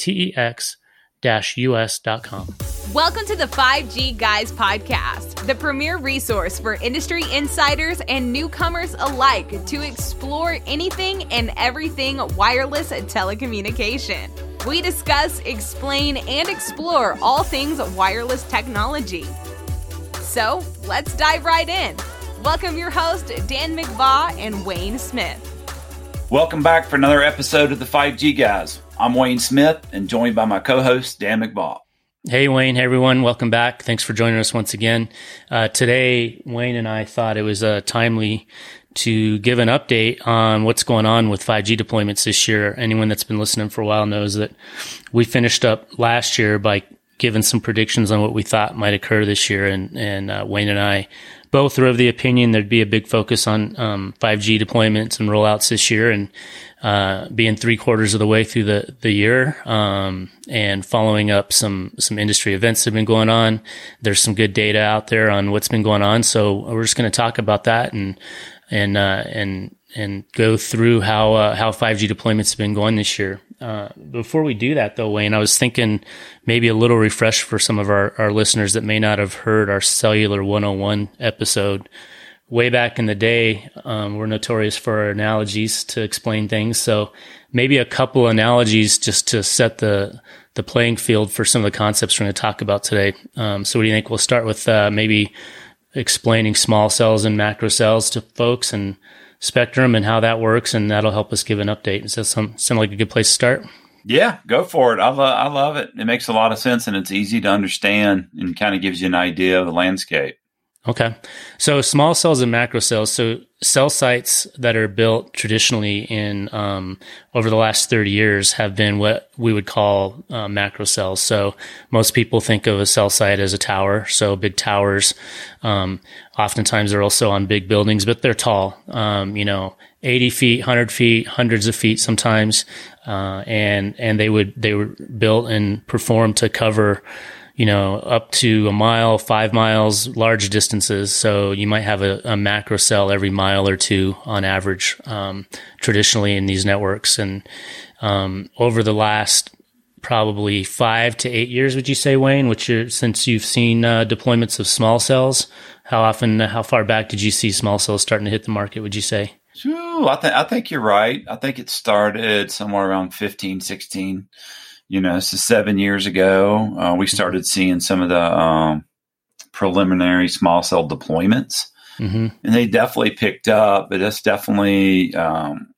tex-us.com. Welcome to the 5G Guys podcast, the premier resource for industry insiders and newcomers alike to explore anything and everything wireless telecommunication. We discuss, explain, and explore all things wireless technology. So let's dive right in. Welcome your host, Dan McVaugh and Wayne Smith. Welcome back for another episode of the 5G Guys. I'm Wayne Smith and joined by my co host, Dan McVaugh. Hey, Wayne. Hey, everyone. Welcome back. Thanks for joining us once again. Uh, today, Wayne and I thought it was uh, timely to give an update on what's going on with 5G deployments this year. Anyone that's been listening for a while knows that we finished up last year by giving some predictions on what we thought might occur this year. And, and uh, Wayne and I both are of the opinion there'd be a big focus on um, 5G deployments and rollouts this year. And uh, being three quarters of the way through the the year, um, and following up some some industry events that have been going on. There's some good data out there on what's been going on, so we're just going to talk about that and and uh, and and go through how uh, how 5G deployments have been going this year. Uh, before we do that, though, Wayne, I was thinking maybe a little refresh for some of our, our listeners that may not have heard our Cellular 101 episode way back in the day, um, we're notorious for our analogies to explain things. So maybe a couple analogies just to set the the playing field for some of the concepts we're going to talk about today. Um, so what do you think? We'll start with uh, maybe explaining small cells and macro cells to folks and spectrum and how that works, and that'll help us give an update. Does that sound, sound like a good place to start? Yeah, go for it. I, lo- I love it. It makes a lot of sense and it's easy to understand and kind of gives you an idea of the landscape. Okay. So small cells and macro cells. So cell sites that are built traditionally in um, over the last 30 years have been what we would call uh, macro cells. So most people think of a cell site as a tower. So big towers. Um, oftentimes they're also on big buildings, but they're tall. Um, you know, 80 feet, 100 feet, hundreds of feet sometimes. Uh, and and they would they were built and performed to cover you know, up to a mile, five miles, large distances. So you might have a, a macro cell every mile or two on average, um, traditionally in these networks. And um, over the last probably five to eight years, would you say, Wayne? Which are, since you've seen uh, deployments of small cells, how often, how far back did you see small cells starting to hit the market? Would you say? Ooh, I think I think you're right. I think it started somewhere around 15, 16 you know, so seven years ago, uh, we mm-hmm. started seeing some of the um, preliminary small cell deployments, mm-hmm. and they definitely picked up. But that's definitely, um,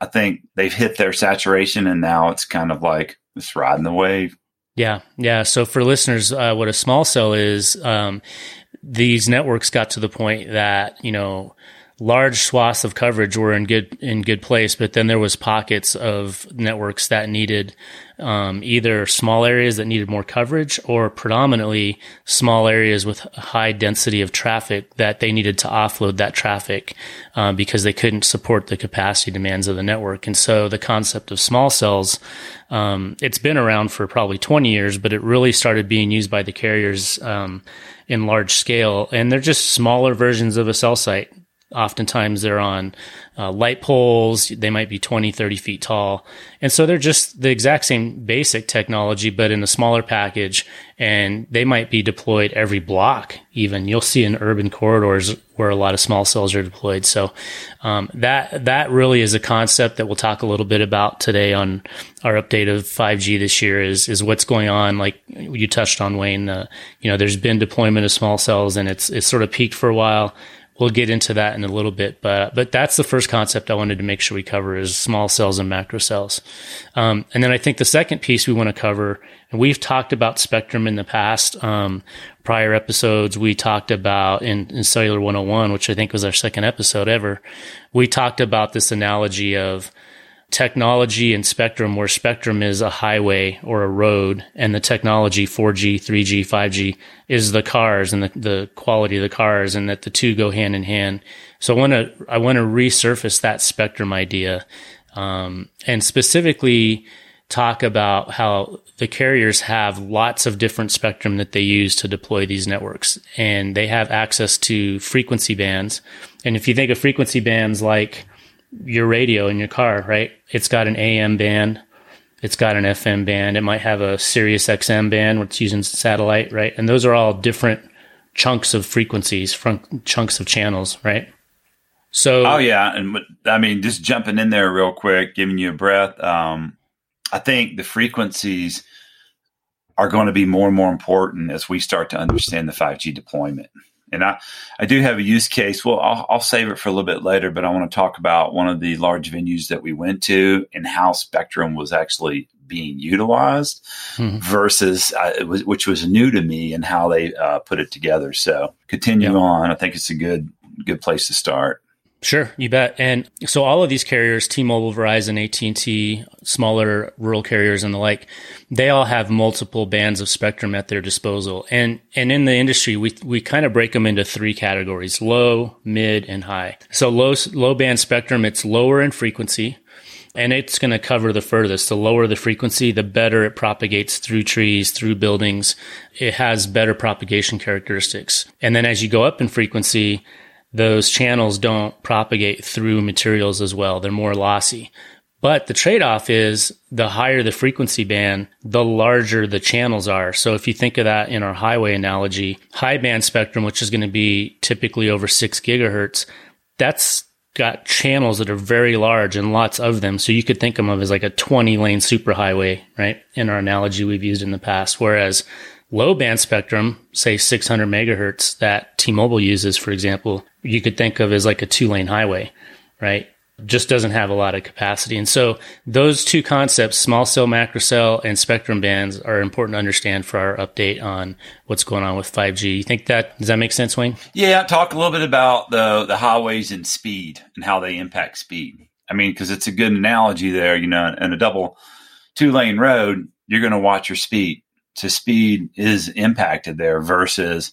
I think they've hit their saturation, and now it's kind of like it's riding the wave. Yeah, yeah. So for listeners, uh, what a small cell is, um, these networks got to the point that you know large swaths of coverage were in good in good place, but then there was pockets of networks that needed um, either small areas that needed more coverage or predominantly small areas with high density of traffic that they needed to offload that traffic um, because they couldn't support the capacity demands of the network. And so the concept of small cells, um, it's been around for probably 20 years, but it really started being used by the carriers um, in large scale. And they're just smaller versions of a cell site Oftentimes they're on uh, light poles. They might be 20, 30 feet tall. And so they're just the exact same basic technology, but in a smaller package. And they might be deployed every block, even. You'll see in urban corridors where a lot of small cells are deployed. So um, that that really is a concept that we'll talk a little bit about today on our update of 5G this year is is what's going on. Like you touched on, Wayne, uh, you know, there's been deployment of small cells and it's it's sort of peaked for a while we'll get into that in a little bit, but but that's the first concept I wanted to make sure we cover is small cells and macro cells. Um, and then I think the second piece we want to cover, and we've talked about spectrum in the past. Um, prior episodes we talked about in, in Cellular 101, which I think was our second episode ever. We talked about this analogy of technology and spectrum, where spectrum is a highway or a road, and the technology 4G, 3G, 5G is the cars and the, the quality of the cars, and that the two go hand in hand. So I want to I want to resurface that spectrum idea, um, and specifically talk about how the carriers have lots of different spectrum that they use to deploy these networks, and they have access to frequency bands. And if you think of frequency bands like your radio in your car, right? It's got an AM band, it's got an FM band, it might have a Sirius XM band, which using satellite, right? And those are all different chunks of frequencies, chunks of channels, right? So, oh yeah, and I mean, just jumping in there real quick, giving you a breath. Um, I think the frequencies are going to be more and more important as we start to understand the 5G deployment. And I, I do have a use case. Well, I'll, I'll save it for a little bit later, but I want to talk about one of the large venues that we went to and how Spectrum was actually being utilized mm-hmm. versus uh, was, which was new to me and how they uh, put it together. So continue on. I think it's a good good place to start. Sure, you bet. And so all of these carriers, T-Mobile, Verizon, AT&T, smaller rural carriers and the like, they all have multiple bands of spectrum at their disposal. And and in the industry, we we kind of break them into three categories: low, mid, and high. So low low band spectrum, it's lower in frequency. And it's going to cover the furthest. The lower the frequency, the better it propagates through trees, through buildings. It has better propagation characteristics. And then as you go up in frequency, those channels don't propagate through materials as well. They're more lossy. But the trade off is the higher the frequency band, the larger the channels are. So if you think of that in our highway analogy, high band spectrum, which is going to be typically over six gigahertz, that's got channels that are very large and lots of them. So you could think of them as like a 20 lane superhighway, right? In our analogy we've used in the past. Whereas low band spectrum, say 600 megahertz that T-Mobile uses, for example, you could think of as like a two lane highway, right? Just doesn't have a lot of capacity. And so those two concepts, small cell, macro cell, and spectrum bands are important to understand for our update on what's going on with 5G. You think that, does that make sense, Wayne? Yeah. Talk a little bit about the, the highways and speed and how they impact speed. I mean, cause it's a good analogy there, you know, and a double two lane road, you're going to watch your speed. So speed is impacted there versus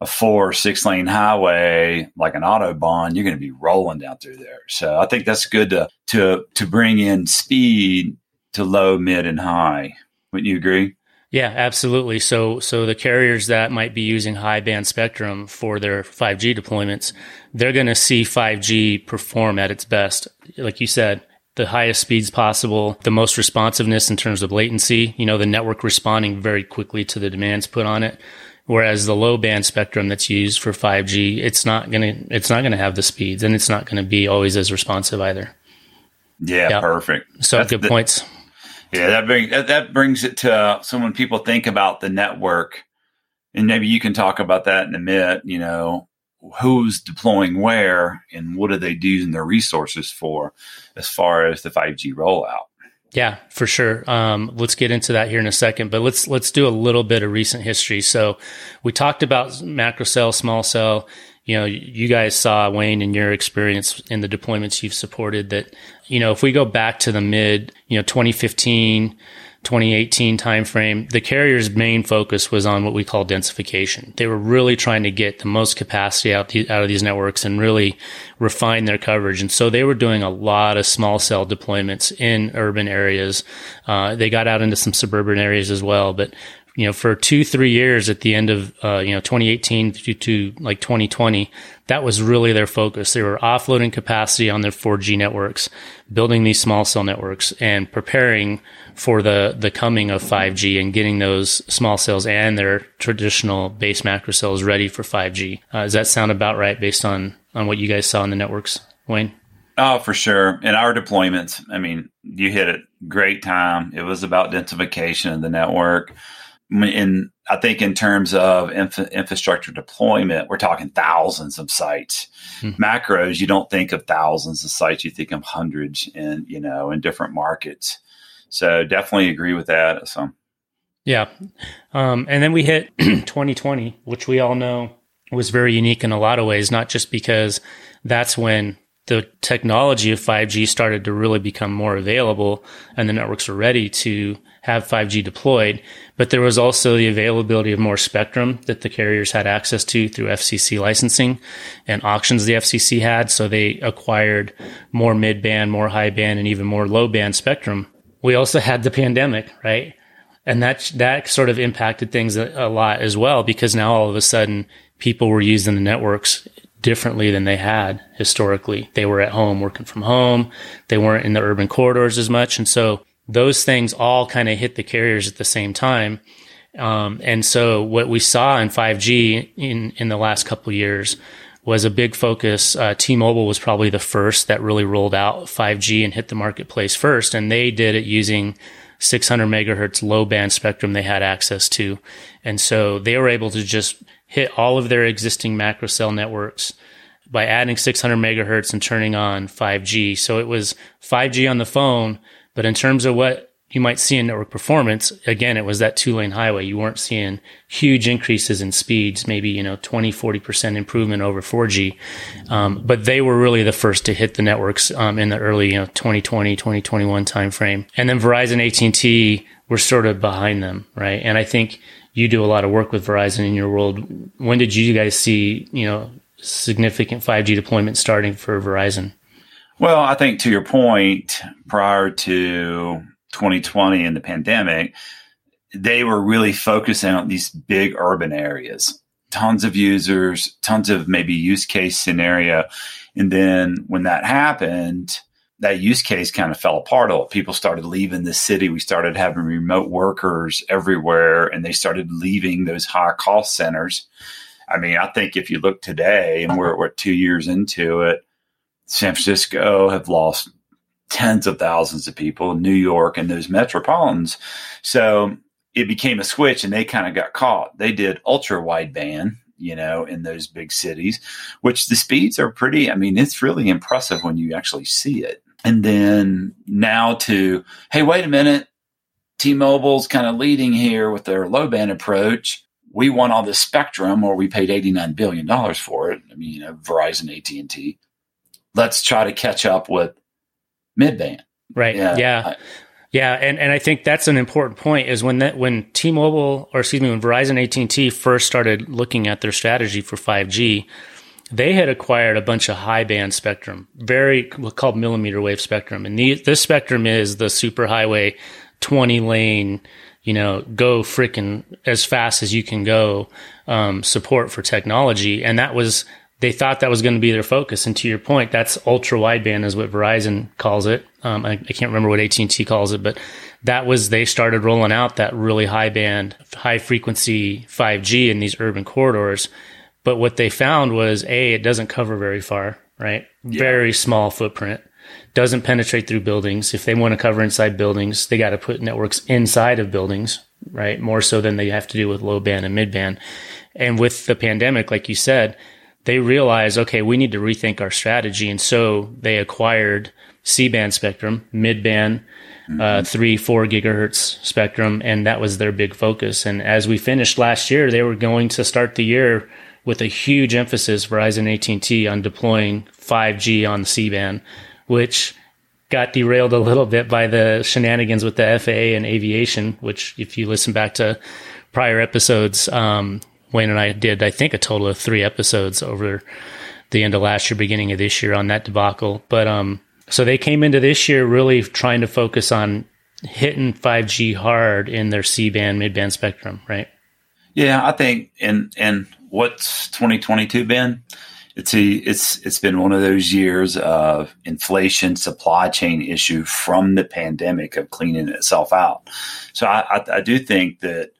a four six lane highway like an autobahn, you're going to be rolling down through there. So I think that's good to to to bring in speed to low, mid, and high. Wouldn't you agree? Yeah, absolutely. So so the carriers that might be using high band spectrum for their 5G deployments, they're going to see 5G perform at its best. Like you said, the highest speeds possible, the most responsiveness in terms of latency, you know, the network responding very quickly to the demands put on it. Whereas the low band spectrum that's used for 5G, it's not going to, it's not going to have the speeds and it's not going to be always as responsive either. Yeah, yep. perfect. So that's good the, points. Yeah, that brings that, that brings it to uh, so when people think about the network, and maybe you can talk about that in a minute. You know, who's deploying where, and what are they using their resources for, as far as the five G rollout. Yeah, for sure. Um, let's get into that here in a second, but let's let's do a little bit of recent history. So, we talked about macro cell, small cell. You know, you guys saw Wayne in your experience in the deployments you've supported that. You know, if we go back to the mid, you know, 2015 2018 timeframe, the carrier's main focus was on what we call densification. They were really trying to get the most capacity out, the, out of these networks and really refine their coverage. And so they were doing a lot of small cell deployments in urban areas. Uh, they got out into some suburban areas as well, but you know, for two, three years at the end of, uh, you know, 2018 to, to like 2020, that was really their focus. They were offloading capacity on their 4G networks, building these small cell networks and preparing for the, the coming of 5G and getting those small cells and their traditional base macro cells ready for 5G. Uh, does that sound about right based on, on what you guys saw in the networks, Wayne? Oh, for sure. In our deployments, I mean, you hit it great time. It was about densification of the network in I think in terms of infra- infrastructure deployment, we're talking thousands of sites. Mm-hmm. Macros, you don't think of thousands of sites; you think of hundreds, in you know, in different markets. So definitely agree with that. So, yeah, um, and then we hit 2020, which we all know was very unique in a lot of ways. Not just because that's when the technology of 5G started to really become more available and the networks were ready to have 5G deployed. But there was also the availability of more spectrum that the carriers had access to through FCC licensing and auctions the FCC had. So they acquired more mid band, more high band, and even more low band spectrum. We also had the pandemic, right? And that, that sort of impacted things a, a lot as well because now all of a sudden people were using the networks differently than they had historically. They were at home working from home. They weren't in the urban corridors as much. And so those things all kind of hit the carriers at the same time. Um, and so what we saw in 5G in, in the last couple years was a big focus. Uh, T-Mobile was probably the first that really rolled out 5G and hit the marketplace first. And they did it using 600 megahertz low band spectrum they had access to. And so they were able to just hit all of their existing macro cell networks by adding 600 megahertz and turning on 5G. So it was 5G on the phone, but in terms of what you might see in network performance, again, it was that two lane highway. You weren't seeing huge increases in speeds, maybe, you know, 20, 40% improvement over 4G. Um, but they were really the first to hit the networks, um, in the early, you know, 2020, 2021 timeframe. And then Verizon, AT&T were sort of behind them, right? And I think you do a lot of work with Verizon in your world. When did you guys see, you know, significant 5G deployment starting for Verizon? Well, I think to your point, prior to 2020 and the pandemic, they were really focusing on these big urban areas, tons of users, tons of maybe use case scenario. And then when that happened, that use case kind of fell apart. All people started leaving the city. We started having remote workers everywhere, and they started leaving those high cost centers. I mean, I think if you look today, and we're, we're two years into it, San Francisco have lost tens of thousands of people, New York and those metropolitans. So it became a switch, and they kind of got caught. They did ultra wideband, you know, in those big cities, which the speeds are pretty. I mean, it's really impressive when you actually see it. And then now to, hey, wait a minute. T Mobile's kind of leading here with their low band approach. We want all this spectrum, or we paid $89 billion for it. I mean, you know, Verizon, AT&T. Let's try to catch up with mid band. Right. Yeah. Yeah. I, yeah, and, and I think that's an important point is when that when T-Mobile or excuse me when Verizon AT&T first started looking at their strategy for 5G, they had acquired a bunch of high band spectrum, very called millimeter wave spectrum. And the, this spectrum is the super highway 20 lane, you know, go freaking as fast as you can go, um, support for technology. And that was, they thought that was going to be their focus. And to your point, that's ultra wideband is what Verizon calls it. Um, I, I, can't remember what AT&T calls it, but that was, they started rolling out that really high band, high frequency 5G in these urban corridors but what they found was A, it doesn't cover very far, right? Yeah. Very small footprint. Doesn't penetrate through buildings. If they want to cover inside buildings, they got to put networks inside of buildings, right? More so than they have to do with low band and mid band. And with the pandemic, like you said, they realized, okay, we need to rethink our strategy. And so they acquired C band spectrum, mid band, uh, mm-hmm. uh, three, four gigahertz spectrum. And that was their big focus. And as we finished last year, they were going to start the year with a huge emphasis Verizon AT&T on deploying 5G on C-band, which got derailed a little bit by the shenanigans with the FAA and aviation, which if you listen back to prior episodes, um, Wayne and I did, I think, a total of three episodes over the end of last year, beginning of this year on that debacle. But um, so they came into this year really trying to focus on hitting 5G hard in their C band, mid band spectrum, right? Yeah, I think, and and what's 2022 been? It's a, it's it's been one of those years of inflation, supply chain issue from the pandemic of cleaning itself out. So I, I, I do think that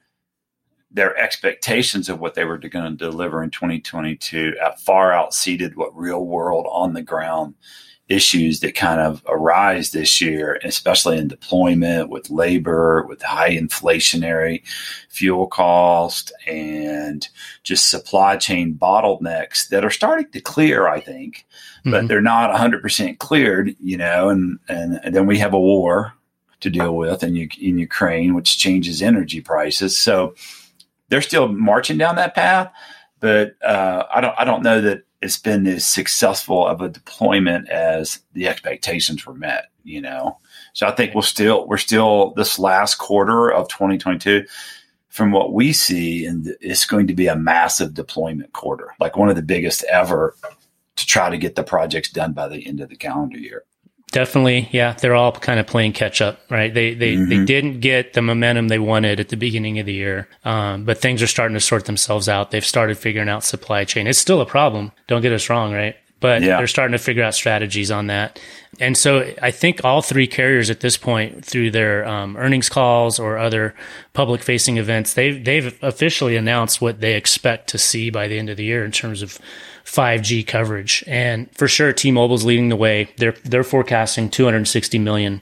their expectations of what they were going to deliver in 2022 far outseated what real world on the ground issues that kind of arise this year, especially in deployment with labor, with high inflationary fuel cost and just supply chain bottlenecks that are starting to clear, I think, mm-hmm. but they're not 100% cleared, you know, and, and, and then we have a war to deal with in, in Ukraine, which changes energy prices. So they're still marching down that path, but uh, I don't I don't know that it's been as successful of a deployment as the expectations were met. You know, so I think we're still we're still this last quarter of 2022. From what we see, and it's going to be a massive deployment quarter, like one of the biggest ever, to try to get the projects done by the end of the calendar year. Definitely, yeah. They're all kind of playing catch up, right? They they mm-hmm. they didn't get the momentum they wanted at the beginning of the year, um, but things are starting to sort themselves out. They've started figuring out supply chain. It's still a problem. Don't get us wrong, right? But yeah. they're starting to figure out strategies on that. And so I think all three carriers at this point, through their um, earnings calls or other public facing events, they've they've officially announced what they expect to see by the end of the year in terms of 5G coverage. And for sure, T-Mobile's leading the way. They're they're forecasting 260 million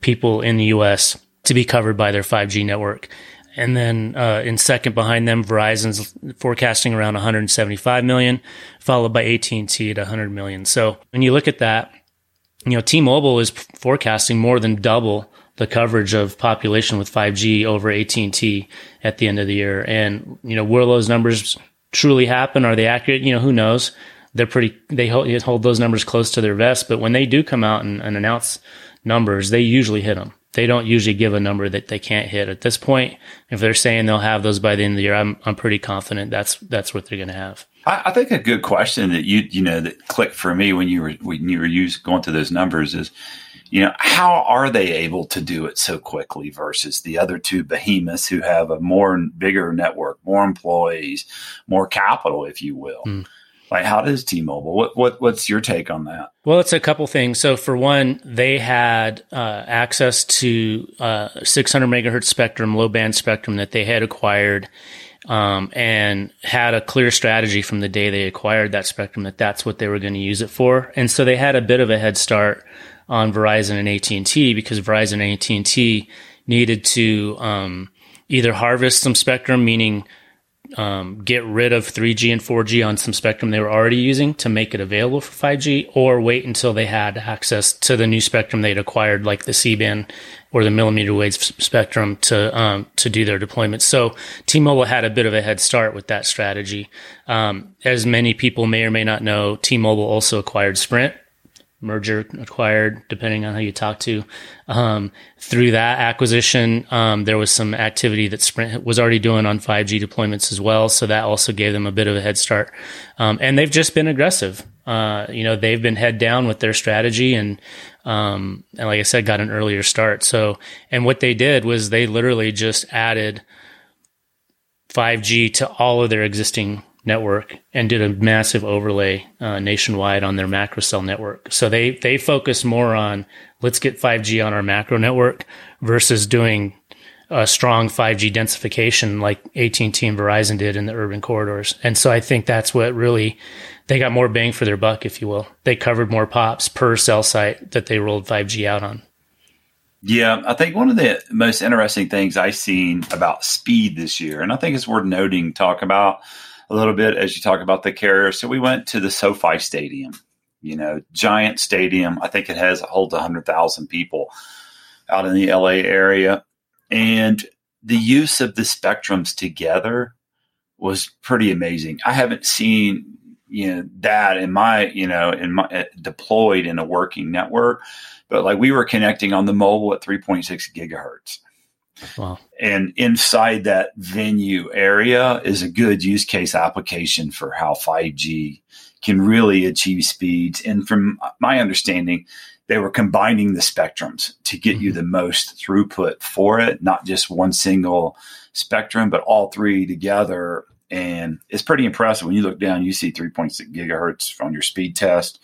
people in the U.S. to be covered by their 5G network. And then uh, in second behind them, Verizon's forecasting around 175 million, followed by AT&T at 100 million. So when you look at that, you know, T-Mobile is forecasting more than double the coverage of population with 5G over AT&T at the end of the year. And, you know, will those numbers truly happen? Are they accurate? You know, who knows? They're pretty, they hold, hold those numbers close to their vest, but when they do come out and, and announce numbers, they usually hit them. They don't usually give a number that they can't hit. At this point, if they're saying they'll have those by the end of the year, I'm, I'm pretty confident that's, that's what they're going to have. I, I, think a good question that you, you know, that clicked for me when you were, when you were used, going through those numbers is, you know, how are they able to do it so quickly versus the other two behemoths who have a more bigger network, more employees, more capital, if you will? Mm. Like, how does T-Mobile? What what what's your take on that? Well, it's a couple things. So, for one, they had uh, access to uh, 600 megahertz spectrum, low band spectrum that they had acquired, um, and had a clear strategy from the day they acquired that spectrum that that's what they were going to use it for. And so they had a bit of a head start on Verizon and AT&T because Verizon and AT&T needed to um, either harvest some spectrum, meaning um, get rid of 3G and 4G on some spectrum they were already using to make it available for 5G, or wait until they had access to the new spectrum they'd acquired, like the C-band or the millimeter wave spectrum, to um, to do their deployment. So T-Mobile had a bit of a head start with that strategy. Um, as many people may or may not know, T-Mobile also acquired Sprint merger acquired, depending on how you talk to. Um, through that acquisition, um, there was some activity that Sprint was already doing on 5G deployments as well. So that also gave them a bit of a head start. Um, and they've just been aggressive. Uh, you know, they've been head down with their strategy and, um, and like I said, got an earlier start. So, and what they did was they literally just added 5G to all of their existing network and did a massive overlay uh, nationwide on their macro cell network. So they they focus more on let's get 5G on our macro network versus doing a strong 5G densification like AT&T and Verizon did in the urban corridors. And so I think that's what really they got more bang for their buck, if you will. They covered more pops per cell site that they rolled 5G out on. Yeah, I think one of the most interesting things I've seen about speed this year, and I think it's worth noting, talk about a little bit as you talk about the carrier. So we went to the SoFi Stadium, you know, giant stadium. I think it has holds hundred thousand people out in the LA area, and the use of the spectrums together was pretty amazing. I haven't seen you know that in my you know in my uh, deployed in a working network, but like we were connecting on the mobile at 3.6 gigahertz Wow. And inside that venue area is a good use case application for how 5G can really achieve speeds. And from my understanding, they were combining the spectrums to get mm-hmm. you the most throughput for it, not just one single spectrum, but all three together. And it's pretty impressive when you look down, you see 3.6 gigahertz on your speed test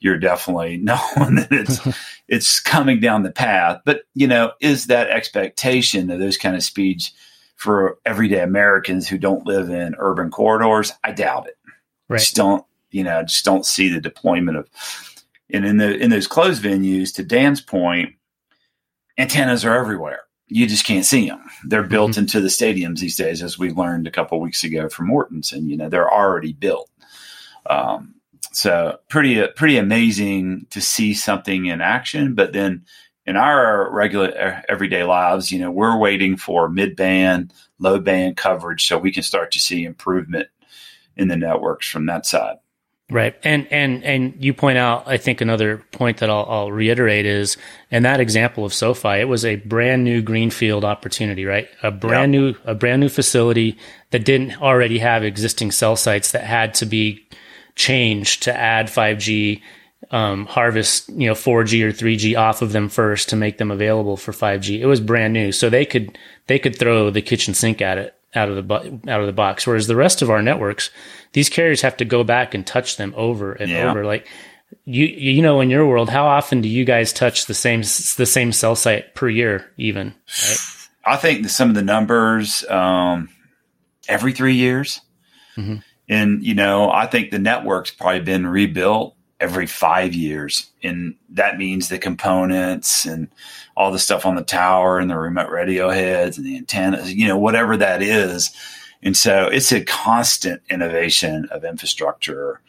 you're definitely knowing that it's it's coming down the path. But you know, is that expectation of those kind of speeds for everyday Americans who don't live in urban corridors? I doubt it. Right. Just don't you know? Just don't see the deployment of. And in the in those closed venues, to Dan's point, antennas are everywhere. You just can't see them. They're built mm-hmm. into the stadiums these days, as we learned a couple weeks ago from Morton's, and You know, they're already built. Um, so pretty pretty amazing to see something in action. But then in our regular uh, everyday lives, you know, we're waiting for mid band, low band coverage so we can start to see improvement in the networks from that side. Right. And, and, and you point out, I think another point that I'll, I'll reiterate is, in that example of SoFi, it was a brand new greenfield opportunity, right? A brand new, a brand new facility that didn't already have existing cell sites that had to be changed to add 5G, um, harvest, you know, 4G or 3G off of them first to make them available for 5G. It was brand new. So they could, they could throw the kitchen sink at it out of the, bu- out of the box. Whereas the rest of our networks, these carriers have to go back and touch them over and Yeah. over. Like you, you know, in your world, how often do you guys touch the same the same cell site per year? Even right? I think some of the numbers um, every three years, Mhm. And you know, I think the network's probably been rebuilt every five years, and that means the components and all the stuff on the tower and the remote radio heads and the antennas, you know, whatever that is. And so it's a constant innovation of infrastructure.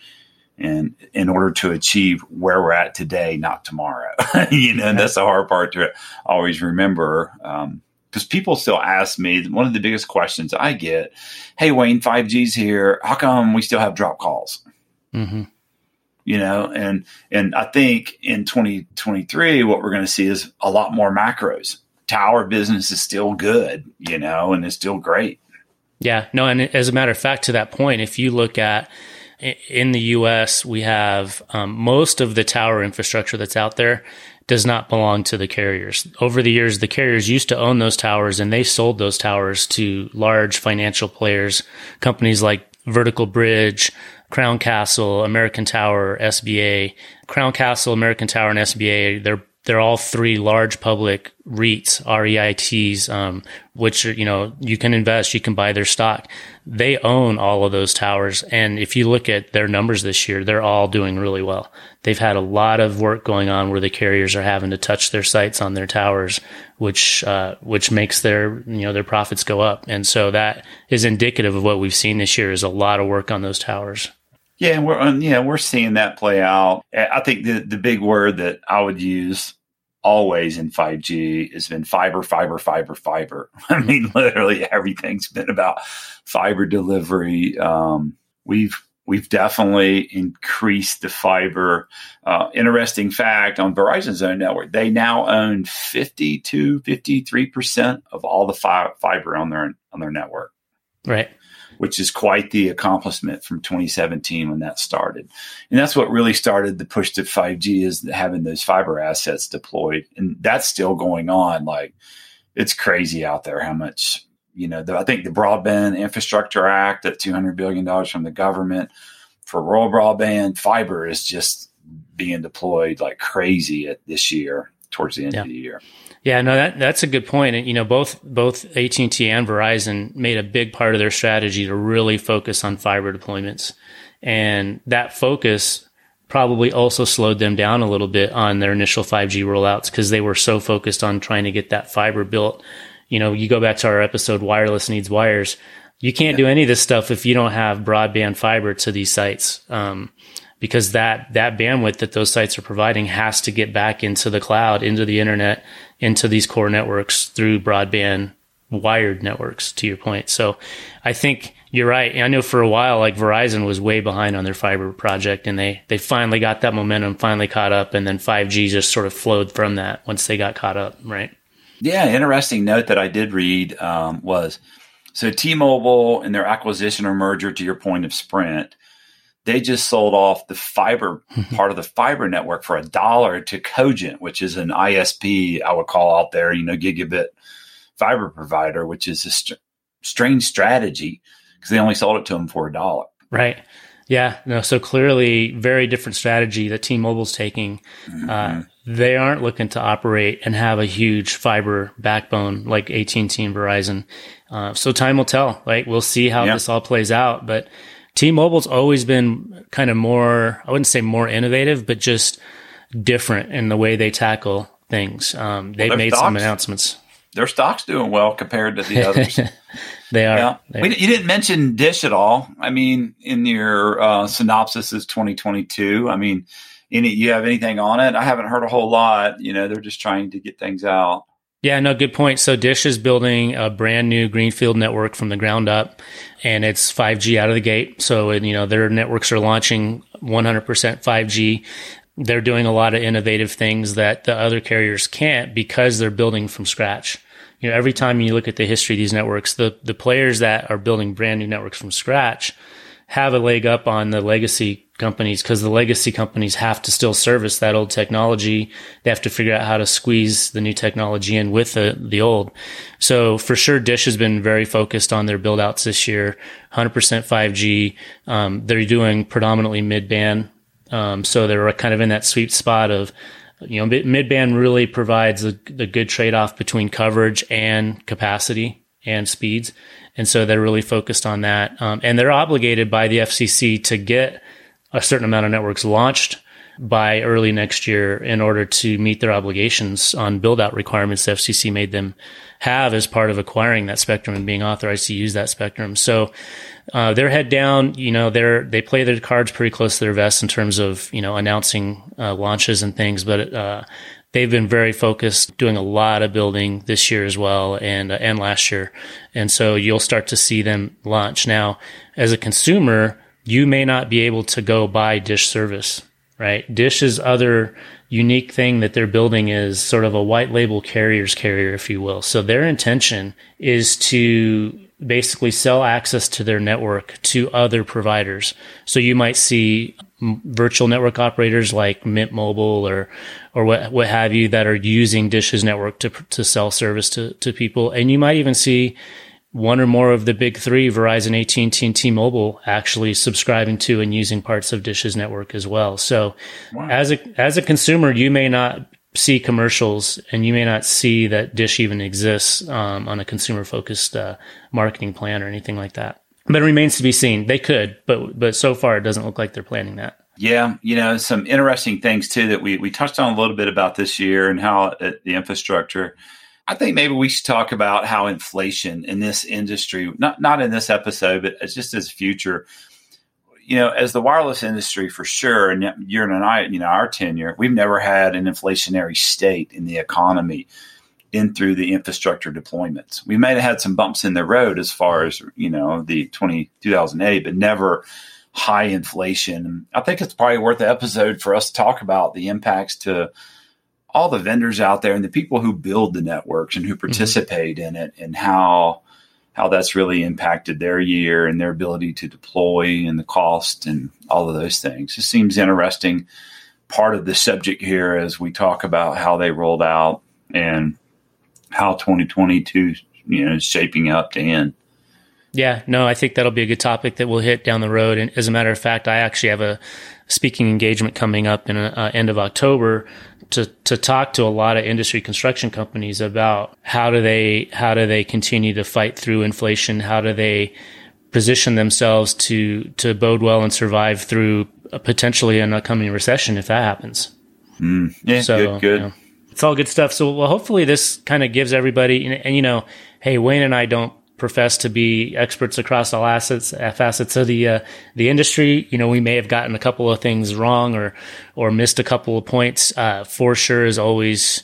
And in order to achieve where we're at today, not tomorrow, you know, and that's the hard part to always remember. Um, because people still ask me one of the biggest questions I get, "Hey Wayne, 5G's here. How come we still have drop calls?" Mm-hmm. You know, and and I think in 2023 what we're going to see is a lot more macros. Tower business is still good, you know, and it's still great. Yeah, no, and as a matter of fact, to that point, if you look at in the U.S., we have um, most of the tower infrastructure that's out there does not belong to the carriers. Over the years, the carriers used to own those towers, and they sold those towers to large financial players, companies like Vertical Bridge, Crown Castle, American Tower, SBA. Crown Castle, American Tower, and SBA, they're they're all three large public REITs, REITs, um, which you know, you can invest, you can buy their stock. They own all of those towers. And if you look at their numbers this year, they're all doing really well. They've had a lot of work going on where the carriers are having to touch their sites on their towers, which, uh, which makes their, you know, their profits go up. And so that is indicative of what we've seen this year is a lot of work on those towers. Yeah, and we're um, yeah we're seeing that play out. I think the the big word that I would use always in 5G has been fiber, fiber, fiber, fiber. I mean, literally everything's been about fiber delivery. Um, we've we've definitely increased the fiber. Uh, interesting fact on Verizon's own network, they now own 52, 53 percent of all the fi- fiber on their on their network Right. Which is quite the accomplishment from 2017 when that started. And that's what really started the push to 5G is having those fiber assets deployed. And that's still going on. Like it's crazy out there how much, you know, the, I think the Broadband Infrastructure Act, that $200 billion from the government for rural broadband, fiber is just being deployed like crazy at this year towards the end Yeah. of the year. Yeah, no, that that's a good point. And you know, both both AT and T and Verizon made a big part of their strategy to really focus on fiber deployments, and that focus probably also slowed them down a little bit on their initial 5G rollouts because they were so focused on trying to get that fiber built. You know, you go back to our episode, "Wireless Needs Wires." You can't do any of this stuff if you don't have broadband fiber to these sites. Um, because that that bandwidth that those sites are providing has to get back into the cloud, into the internet, into these core networks through broadband wired networks to your point. So I think you're right. I know for a while like Verizon was way behind on their fiber project and they they finally got that momentum, finally caught up and then 5G just sort of flowed from that once they got caught up, right? Yeah, interesting note that I did read um, was so T-Mobile and their acquisition or merger, to your point of Sprint, they just sold off the fiber part of the fiber network for a dollar to Cogent, which is an ISP I would call out there, you know, gigabit fiber provider, which is a str- strange strategy because they only sold it to them for a dollar. Right. Yeah. No. So clearly, very different strategy that T-Mobile's taking. Uh, they aren't looking to operate and have a huge fiber backbone like AT&T and Verizon. Uh, so time will tell. Right. We'll see how Yeah. this all plays out. But T-Mobile's always been kind of more. I wouldn't say more innovative, but just different in the way they tackle things. Um, they've their made some announcements. Their stock's doing well compared to the others. They are. Yeah, They- we, you didn't mention Dish at all. I mean, in your uh, synopsis is 2022. I mean, any you have anything on it? I haven't heard a whole lot. You know, they're just trying to get things out. Yeah, no, good point. So Dish is building a brand new greenfield network from the ground up, and it's 5G out of the gate. So you know their networks are launching 100% 5G. They're doing a lot of innovative things that the other carriers can't because they're building from scratch. You know, every time you look at the history of these networks, the, the players that are building brand new networks from scratch have a leg up on the legacy companies because the legacy companies have to still service that old technology. They have to figure out how to squeeze the new technology in with the, the old. So for sure, Dish has been very focused on their build outs this year, 100% 5G. Um, they're doing predominantly mid band. Um, so they're kind of in that sweet spot of, you know, mid band really provides a, a good trade off between coverage and capacity and speeds. And so they're really focused on that. Um, and they're obligated by the FCC to get a certain amount of networks launched by early next year in order to meet their obligations on build out requirements the FCC made them have as part of acquiring that spectrum and being authorized to use that spectrum. So uh, they're head down. You know, they're they play their cards pretty close to their vest in terms of you know announcing uh, launches and things. But uh, they've been very focused, doing a lot of building this year as well, and uh, and last year, and so you'll start to see them launch now. As a consumer, you may not be able to go buy Dish service, right? Dish's other unique thing that they're building is sort of a white label carrier's carrier, if you will. So their intention is to basically sell access to their network to other providers. So you might see virtual network operators like Mint Mobile or or what what have you that are using Dish's network to to sell service to to people, and you might even see one or more of the big three, Verizon, AT&T, and T-Mobile, actually subscribing to and using parts of Dish's network as well. So, wow. as a as a consumer, you may not see commercials and you may not see that Dish even exists um, on a consumer focused uh, marketing plan or anything like that. But it remains to be seen. They could, but but so far it doesn't look like they're planning that. Yeah, you know, some interesting things too that we we touched on a little bit about this year and how uh, the infrastructure. I think maybe we should talk about how inflation in this industry, not not in this episode, but just as future. You know, as the wireless industry for sure, and you're and I, you know, our tenure, we've never had an inflationary state in the economy in through the infrastructure deployments. We may have had some bumps in the road as far as, you know, the 20, 2008, but never high inflation. I think it's probably worth an episode for us to talk about the impacts to all the vendors out there and the people who build the networks and who mm-hmm. participate mm-hmm. in it and how how that's really impacted their year and their ability to deploy and the cost and all of those things. It seems interesting part of the subject here as we talk about how they rolled out and how 2022 you know is shaping up to end. Yeah, no, I think that'll be a good topic that we'll hit down the road. And as a matter of fact, I actually have a speaking engagement coming up in uh, end of October to to talk to a lot of industry construction companies about how do they how do they continue to fight through inflation? How do they position themselves to to bode well and survive through potentially an upcoming recession if that happens? Mm, yeah, so, good, good. You know, it's all good stuff. So, well, hopefully this kind of gives everybody, and, and, you know, hey, Wayne and I don't profess to be experts across all assets, facets of the uh, the industry. You know, we may have gotten a couple of things wrong or or missed a couple of points. Uh, for sure, as always,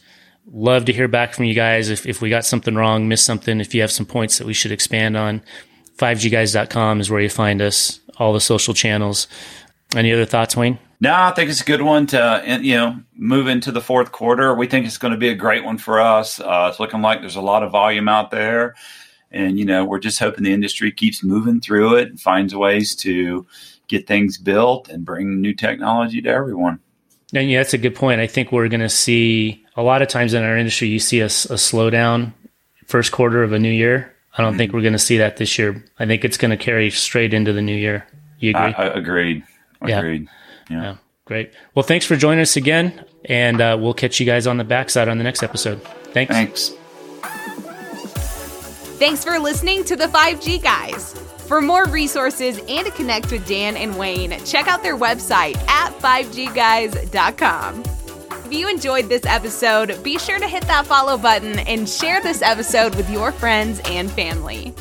love to hear back from you guys if if we got something wrong, missed something. If you have some points that we should expand on, 5gguys.com is where you find us. All the social channels. Any other thoughts, Wayne? No, I think it's a good one to you know move into the fourth quarter. We think it's going to be a great one for us. Uh, it's looking like there's a lot of volume out there. And, you know, we're just hoping the industry keeps moving through it and finds ways to get things built and bring new technology to everyone. And yeah, that's a good point. I think we're going to see a lot of times in our industry, you see a, a slowdown first quarter of a new year. I don't mm-hmm. think we're going to see that this year. I think it's going to carry straight into the new year. You agree? I, I agreed. Agreed. Yeah. yeah. Great. Well, thanks for joining us again, and uh, we'll catch you guys on the backside on the next episode. Thanks. Thanks. Thanks for listening to the 5G Guys. For more resources and to connect with Dan and Wayne, check out their website at 5gguys.com. If you enjoyed this episode, be sure to hit that follow button and share this episode with your friends and family.